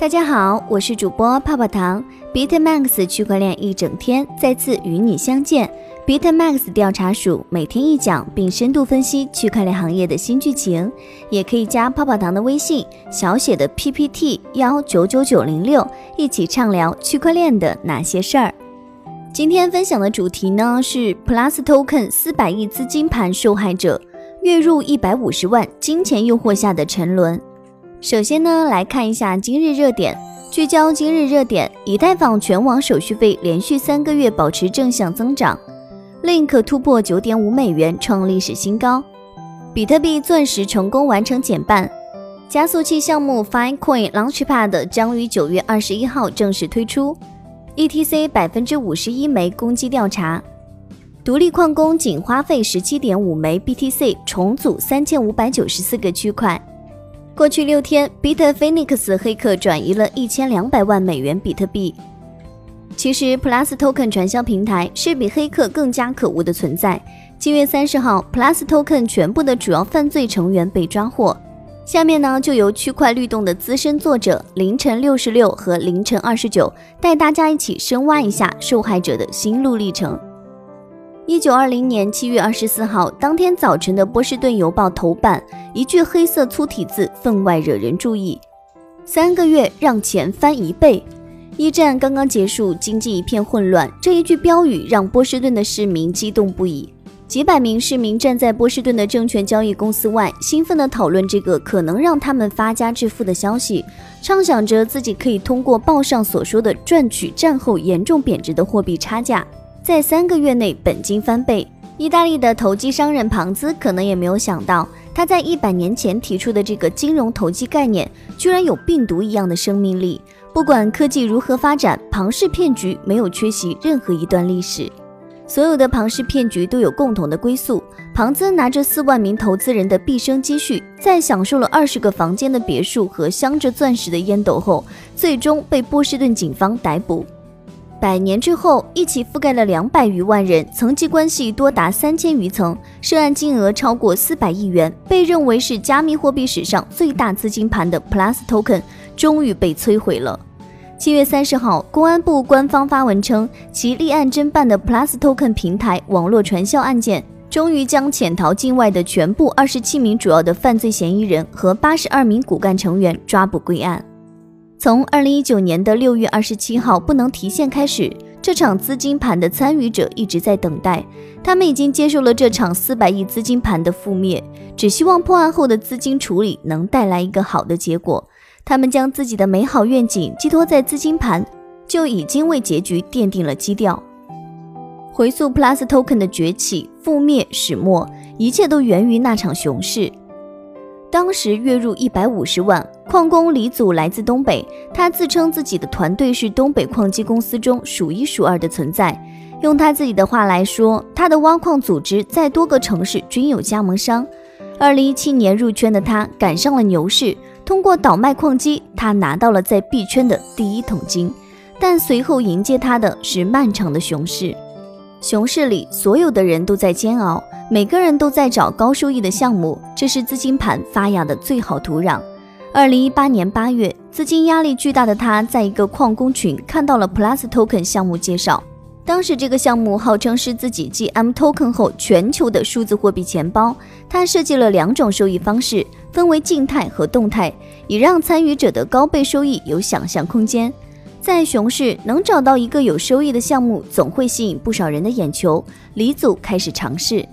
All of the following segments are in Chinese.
大家好，我是主播泡泡糖，BitMax 区块链一整天再次与你相见。BitMax 调查署每天一讲，并深度分析区块链行业的新剧情，也可以加泡泡糖的微信，小写的 PPT 幺九九九零六，一起畅聊区块链的那些事儿。今天分享的主题呢是 Plus Token 四百亿资金盘受害者，月入一百五十万，金钱诱惑下的沉沦。首先呢，来看一下今日热点。聚焦今日热点，以太坊全网手续费连续三个月保持正向增长，Link 突破九点五美元创历史新高。比特币钻石成功完成减半，加速器项目 Filecoin Launchpad 将于九月二十一号正式推出。ETC 百分之五十一枚攻击调查，独立矿工仅花费十七点五枚 BTC 重组三千五百九十四个区块。过去六天，Bitfinex 黑客转移了一千两百万美元比特币。其实，Plus Token 传销平台是比黑客更加可恶的存在。七月三十号，Plus Token 全部的主要犯罪成员被抓获。下面呢，就由区块律动的资深作者凌晨六十六和凌晨二十九带大家一起深挖一下受害者的心路历程。一九二零年七月二十四号，当天早晨的《波士顿邮报》头版，一句黑色粗体字分外惹人注意：三个月让钱翻一倍。一战刚刚结束，经济一片混乱，这一句标语让波士顿的市民激动不已。几百名市民站在波士顿的证券交易公司外，兴奋地讨论这个可能让他们发家致富的消息，畅想着自己可以通过报上所说的赚取战后严重贬值的货币差价。在三个月内本金翻倍，意大利的投机商人庞兹可能也没有想到，他在一百年前提出的这个金融投机概念，居然有病毒一样的生命力。不管科技如何发展，庞氏骗局没有缺席任何一段历史。所有的庞氏骗局都有共同的归宿：庞兹拿着四万名投资人的毕生积蓄，在享受了二十个房间的别墅和镶着钻石的烟斗后，最终被波士顿警方逮捕。百年之后，一起覆盖了两百余万人，层级关系多达三千余层，涉案金额超过四百亿元，被认为是加密货币史上最大资金盘的 Plus Token 终于被摧毁了。七月三十号，公安部官方发文称，其立案侦办的 Plus Token 平台网络传销案件，终于将潜逃境外的全部二十七名主要的犯罪嫌疑人和八十二名骨干成员抓捕归案。从二零一九年的六月二十七号不能提现开始，这场资金盘的参与者一直在等待。他们已经接受了这场四百亿资金盘的覆灭，只希望破案后的资金处理能带来一个好的结果。他们将自己的美好愿景寄托在资金盘，就已经为结局奠定了基调。回溯 Plus Token 的崛起、覆灭、始末，一切都源于那场熊市。当时月入一百五十万，矿工李祖来自东北，他自称自己的团队是东北矿机公司中数一数二的存在。用他自己的话来说，他的挖矿组织在多个城市均有加盟商。二零一七年入圈的他赶上了牛市，通过倒卖矿机，他拿到了在币圈的第一桶金。但随后迎接他的是漫长的熊市，熊市里所有的人都在煎熬。每个人都在找高收益的项目，这是资金盘发芽的最好土壤。二零一八年八月，资金压力巨大的他，在一个矿工群看到了 Plus Token 项目介绍。当时这个项目号称是自己继 M Token 后全球的数字货币钱包。他设计了两种收益方式，分为静态和动态，以让参与者的高倍收益有想象空间。在熊市能找到一个有收益的项目，总会吸引不少人的眼球。李祖开始尝试。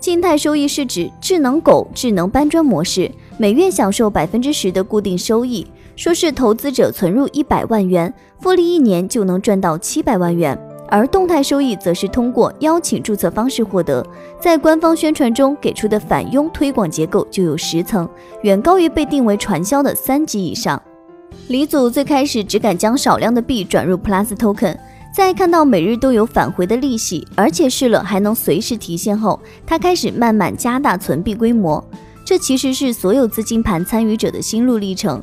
静态收益是指智能狗智能搬砖模式，每月享受百分之十的固定收益。说是投资者存入一百万元，复利一年就能赚到七百万元。而动态收益则是通过邀请注册方式获得，在官方宣传中给出的返佣推广结构就有十层，远高于被定为传销的三级以上。李祖最开始只敢将少量的币转入 Plus Token。在看到每日都有返回的利息，而且试了还能随时提现后，他开始慢慢加大存币规模。这其实是所有资金盘参与者的心路历程：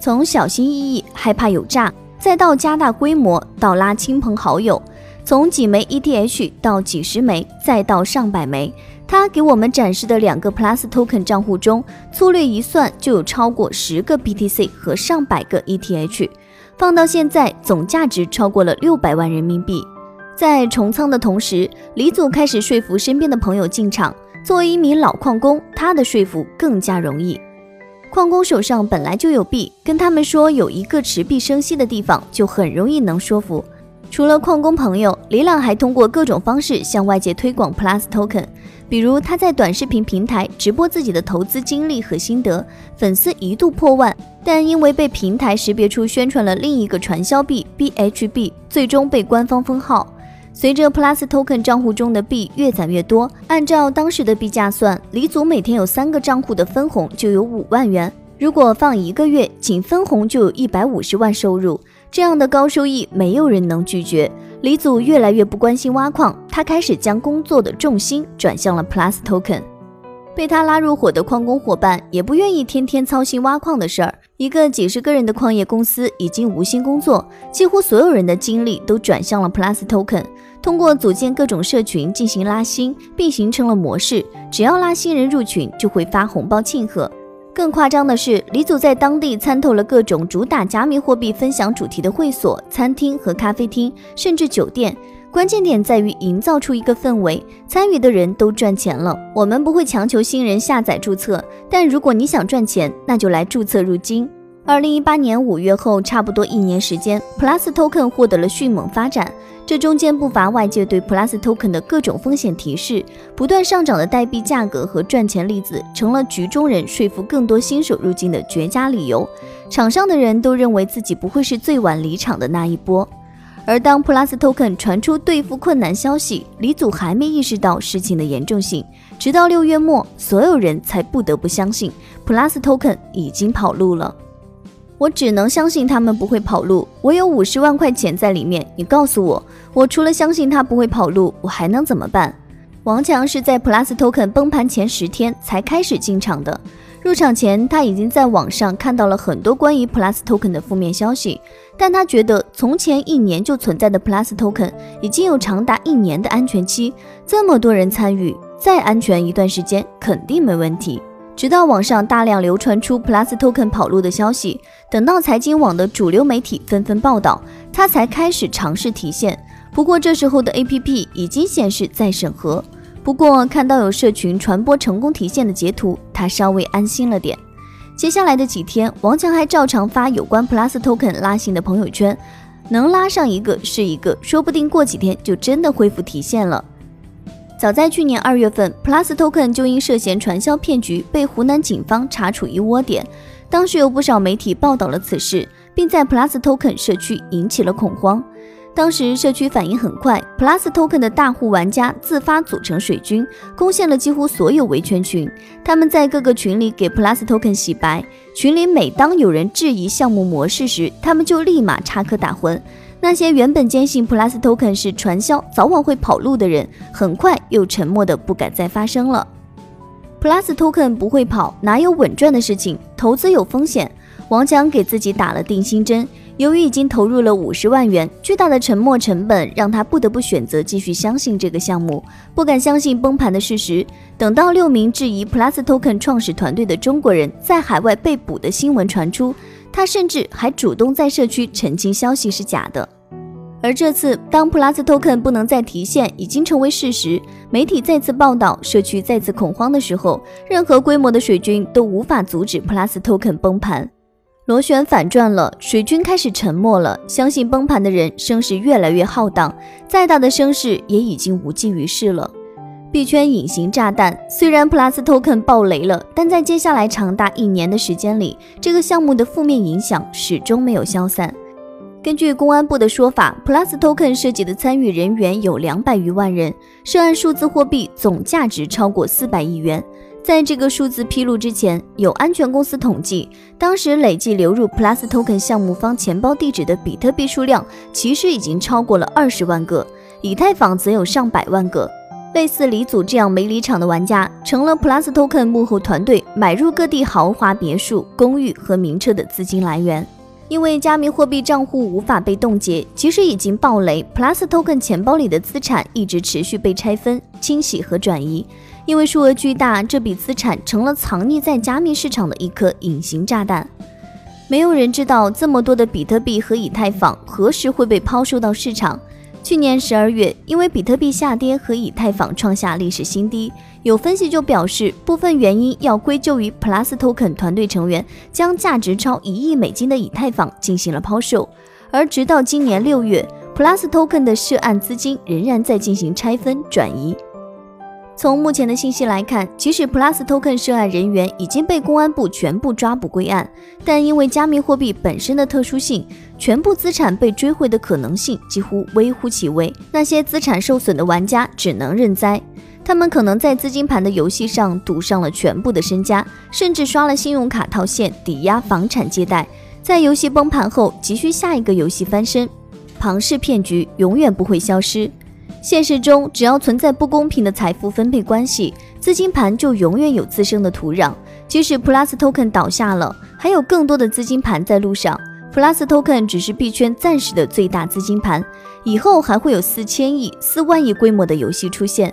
从小心翼翼、害怕有诈，再到加大规模，到拉亲朋好友；从几枚 ETH 到几十枚，再到上百枚；他给我们展示的两个 Plus Token 账户中，粗略一算就有超过十个 BTC 和上百个 ETH，放到现在总价值超过了六百万人民币。在重仓的同时，李祖开始说服身边的朋友进场。作为一名老矿工，他的说服更加容易。矿工手上本来就有币，跟他们说有一个持币生息的地方，就很容易能说服。除了矿工朋友，李朗还通过各种方式向外界推广 Plus Token，比如他在短视频平台直播自己的投资经历和心得，粉丝一度破万，但因为被平台识别出宣传了另一个传销币 BHB，最终被官方封号。随着 Plus Token 账户中的币越攒越多，按照当时的币价算，李祖每天有三个账户的分红就有五万元。如果放一个月，仅分红就有一百五十万收入。这样的高收益，没有人能拒绝。李祖越来越不关心挖矿，他开始将工作的重心转向了 Plus Token。被他拉入伙的矿工伙伴也不愿意天天操心挖矿的事儿。一个几十个人的矿业公司已经无心工作，几乎所有人的精力都转向了 Plus Token。通过组建各种社群进行拉新，并形成了模式，只要拉新人入群，就会发红包庆贺。更夸张的是，李祖在当地参透了各种主打加密货币分享主题的会所、餐厅和咖啡厅，甚至酒店。关键点在于营造出一个氛围，参与的人都赚钱了。我们不会强求新人下载注册，但如果你想赚钱，那就来注册入金。二零一八年五月后，差不多一年时间，Plus Token 获得了迅猛发展。这中间不乏外界对 Plus Token 的各种风险提示，不断上涨的代币价格和赚钱例子，成了局中人说服更多新手入境的绝佳理由。场上的人都认为自己不会是最晚离场的那一波。而当 Plus Token 传出兑付困难消息，李祖还没意识到事情的严重性，直到六月末，所有人才不得不相信 Plus Token 已经跑路了。我只能相信他们不会跑路。我有五十万块钱在里面，你告诉我，我除了相信他不会跑路，我还能怎么办？王强是在 Plus Token 崩盘前十天才开始进场的。入场前，他已经在网上看到了很多关于 Plus Token 的负面消息，但他觉得从前一年就存在的 Plus Token 已经有长达一年的安全期，这么多人参与，再安全一段时间肯定没问题。直到网上大量流传出 Plus Token 跑路的消息，等到财经网的主流媒体纷纷报道，他才开始尝试提现。不过这时候的 APP 已经显示在审核。不过看到有社群传播成功提现的截图，他稍微安心了点。接下来的几天，王强还照常发有关 Plus Token 拉新的朋友圈，能拉上一个是一个，说不定过几天就真的恢复提现了。早在去年二月份，Plus Token 就因涉嫌传销骗局被湖南警方查处一窝点。当时有不少媒体报道了此事，并在 Plus Token 社区引起了恐慌。当时社区反应很快，Plus Token 的大户玩家自发组成水军，攻陷了几乎所有维权群。他们在各个群里给 Plus Token 洗白，群里每当有人质疑项目模式时，他们就立马插科打诨。那些原本坚信 Plus Token 是传销，早晚会跑路的人，很快又沉默的不敢再发声了。Plus Token 不会跑，哪有稳赚的事情？投资有风险。王强给自己打了定心针。由于已经投入了五十万元，巨大的沉没成本让他不得不选择继续相信这个项目，不敢相信崩盘的事实。等到六名质疑 Plus Token 创始团队的中国人在海外被捕的新闻传出，他甚至还主动在社区澄清消息是假的。而这次，当 Plus Token 不能再提现已经成为事实，媒体再次报道，社区再次恐慌的时候，任何规模的水军都无法阻止 Plus Token 崩盘。螺旋反转了，水军开始沉默了。相信崩盘的人声势越来越浩荡，再大的声势也已经无济于事了。币圈隐形炸弹，虽然 Plus Token 爆雷了，但在接下来长达一年的时间里，这个项目的负面影响始终没有消散。根据公安部的说法，Plus Token 涉及的参与人员有两百余万人，涉案数字货币总价值超过四百亿元。在这个数字披露之前，有安全公司统计，当时累计流入 Plus Token 项目方钱包地址的比特币数量，其实已经超过了二十万个，以太坊则有上百万个。类似李祖这样没离场的玩家，成了 Plus Token 幕后团队买入各地豪华别墅、公寓和名车的资金来源。因为加密货币账户无法被冻结，即使已经暴雷，Plus Token 钱包里的资产一直持续被拆分、清洗和转移。因为数额巨大，这笔资产成了藏匿在加密市场的一颗隐形炸弹。没有人知道这么多的比特币和以太坊何时会被抛售到市场。去年十二月，因为比特币下跌和以太坊创下历史新低，有分析就表示，部分原因要归咎于 Plus Token 团队成员将价值超一亿美金的以太坊进行了抛售。而直到今年六月，Plus Token 的涉案资金仍然在进行拆分转移。从目前的信息来看，即使 Plus Token 涉案人员已经被公安部全部抓捕归案，但因为加密货币本身的特殊性，全部资产被追回的可能性几乎微乎其微。那些资产受损的玩家只能认栽，他们可能在资金盘的游戏上赌上了全部的身家，甚至刷了信用卡套现抵押房产借贷，在游戏崩盘后急需下一个游戏翻身。庞氏骗局永远不会消失。现实中，只要存在不公平的财富分配关系，资金盘就永远有滋生的土壤。即使 Plus Token 倒下了，还有更多的资金盘在路上。Plus Token 只是币圈暂时的最大资金盘，以后还会有四千亿、四万亿规模的游戏出现。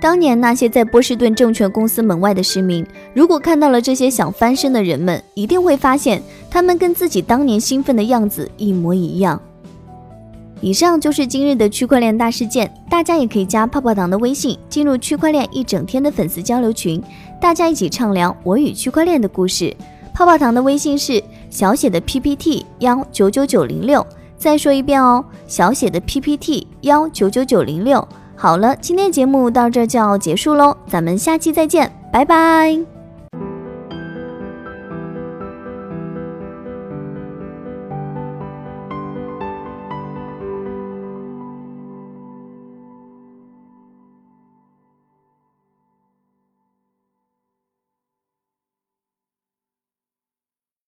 当年那些在波士顿证券公司门外的市民，如果看到了这些想翻身的人们，一定会发现他们跟自己当年兴奋的样子一模一样。以上就是今日的区块链大事件，大家也可以加泡泡糖的微信，进入区块链一整天的粉丝交流群，大家一起畅聊我与区块链的故事。泡泡糖的微信是小写的 PPT 幺九九九零六，再说一遍哦，小写的 PPT 幺九九九零六。好了，今天节目到这就要结束喽，咱们下期再见，拜拜。